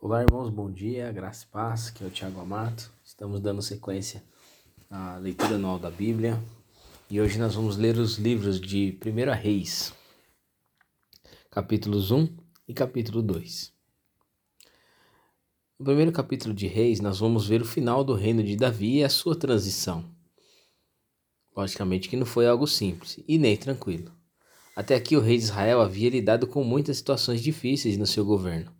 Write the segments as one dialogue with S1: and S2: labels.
S1: Olá, irmãos, bom dia, graça e paz, que é o Tiago Amato. Estamos dando sequência à leitura anual da Bíblia e hoje nós vamos ler os livros de 1 Reis, capítulos 1 e capítulo 2. No primeiro capítulo de Reis, nós vamos ver o final do reino de Davi e a sua transição. Logicamente que não foi algo simples e nem tranquilo. Até aqui, o rei de Israel havia lidado com muitas situações difíceis no seu governo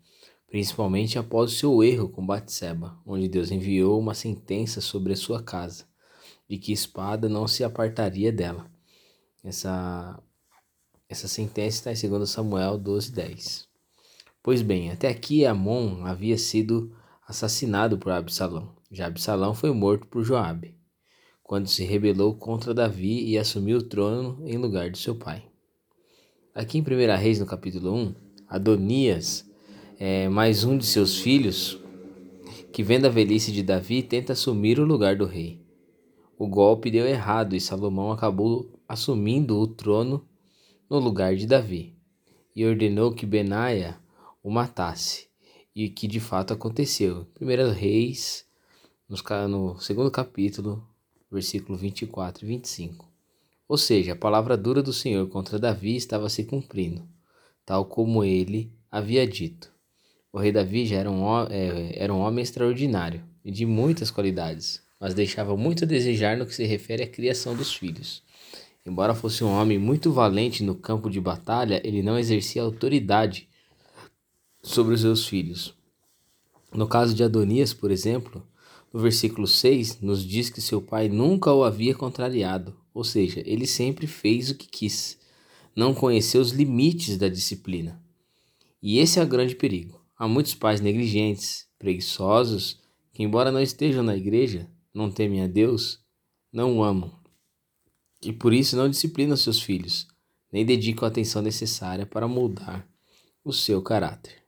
S1: principalmente após o seu erro com Batseba, onde Deus enviou uma sentença sobre a sua casa, de que espada não se apartaria dela. Essa, essa sentença está em 2 Samuel 12:10. Pois bem, até aqui Amon havia sido assassinado por Absalão. Já Absalão foi morto por Joabe, quando se rebelou contra Davi e assumiu o trono em lugar de seu pai. Aqui em 1 Reis, no capítulo 1, Adonias é, mais um de seus filhos, que vendo a velhice de Davi, tenta assumir o lugar do rei. O golpe deu errado e Salomão acabou assumindo o trono no lugar de Davi e ordenou que Benaia o matasse, e que de fato aconteceu. 1 Reis, no segundo capítulo, versículo 24 e 25. Ou seja, a palavra dura do Senhor contra Davi estava se cumprindo, tal como ele havia dito. O rei Davi já era um, é, era um homem extraordinário e de muitas qualidades, mas deixava muito a desejar no que se refere à criação dos filhos. Embora fosse um homem muito valente no campo de batalha, ele não exercia autoridade sobre os seus filhos. No caso de Adonias, por exemplo, no versículo 6, nos diz que seu pai nunca o havia contrariado, ou seja, ele sempre fez o que quis, não conheceu os limites da disciplina. E esse é o grande perigo. Há muitos pais negligentes, preguiçosos, que, embora não estejam na igreja, não temem a Deus, não o amam. E por isso não disciplinam seus filhos, nem dedicam a atenção necessária para moldar o seu caráter.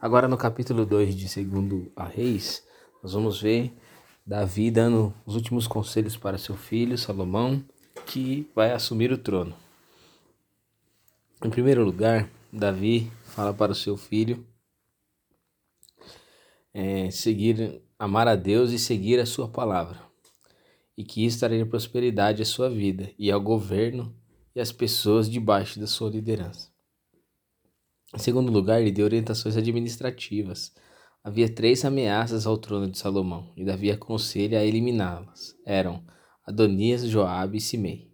S1: Agora, no capítulo 2 de Segundo a Reis, nós vamos ver Davi dando os últimos conselhos para seu filho Salomão, que vai assumir o trono. Em primeiro lugar, Davi fala para o seu filho é, seguir, amar a Deus e seguir a sua palavra, e que isso traria prosperidade à sua vida e ao governo e às pessoas debaixo da sua liderança. Em segundo lugar, ele deu orientações administrativas. Havia três ameaças ao trono de Salomão, e Davi aconselha a eliminá-las. Eram Adonias, Joabe e Simei.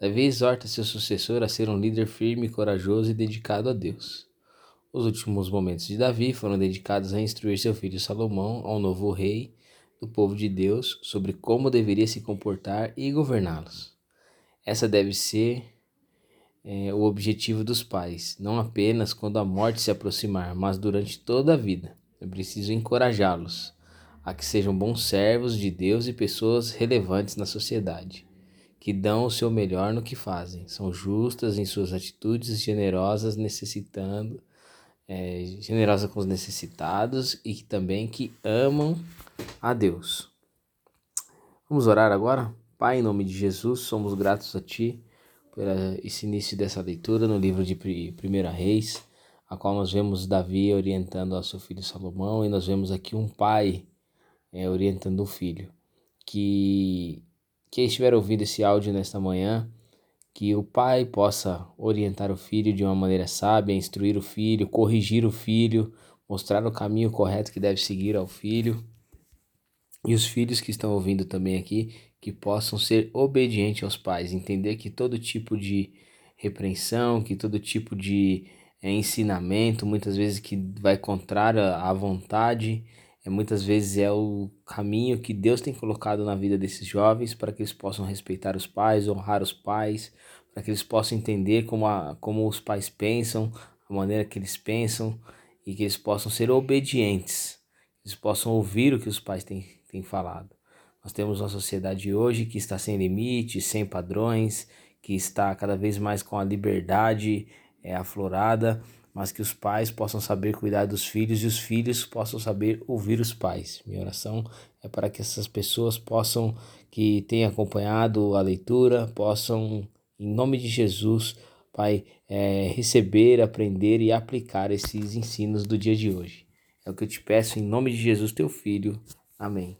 S1: Davi exorta seu sucessor a ser um líder firme, corajoso e dedicado a Deus. Os últimos momentos de Davi foram dedicados a instruir seu filho Salomão, ao novo rei do povo de Deus, sobre como deveria se comportar e governá-los. Essa deve ser é, o objetivo dos pais, não apenas quando a morte se aproximar, mas durante toda a vida. É preciso encorajá-los a que sejam bons servos de Deus e pessoas relevantes na sociedade, que dão o seu melhor no que fazem, são justas em suas atitudes, generosas, necessitando é, generosa com os necessitados e também que amam a Deus. Vamos orar agora? Pai, em nome de Jesus, somos gratos a Ti por esse início dessa leitura no livro de 1 Reis, a qual nós vemos Davi orientando ao seu filho Salomão e nós vemos aqui um pai é, orientando o filho. Que quem estiver ouvindo esse áudio nesta manhã que o pai possa orientar o filho de uma maneira sábia, instruir o filho, corrigir o filho, mostrar o caminho correto que deve seguir ao filho. E os filhos que estão ouvindo também aqui, que possam ser obedientes aos pais, entender que todo tipo de repreensão, que todo tipo de é, ensinamento, muitas vezes que vai contrário à vontade, é, muitas vezes é o caminho que Deus tem colocado na vida desses jovens para que eles possam respeitar os pais, honrar os pais, para que eles possam entender como, a, como os pais pensam, a maneira que eles pensam e que eles possam ser obedientes, eles possam ouvir o que os pais têm, têm falado. Nós temos uma sociedade hoje que está sem limites, sem padrões, que está cada vez mais com a liberdade é, aflorada mas que os pais possam saber cuidar dos filhos e os filhos possam saber ouvir os pais. Minha oração é para que essas pessoas possam, que tenham acompanhado a leitura, possam, em nome de Jesus, Pai, é, receber, aprender e aplicar esses ensinos do dia de hoje. É o que eu te peço em nome de Jesus, teu filho. Amém.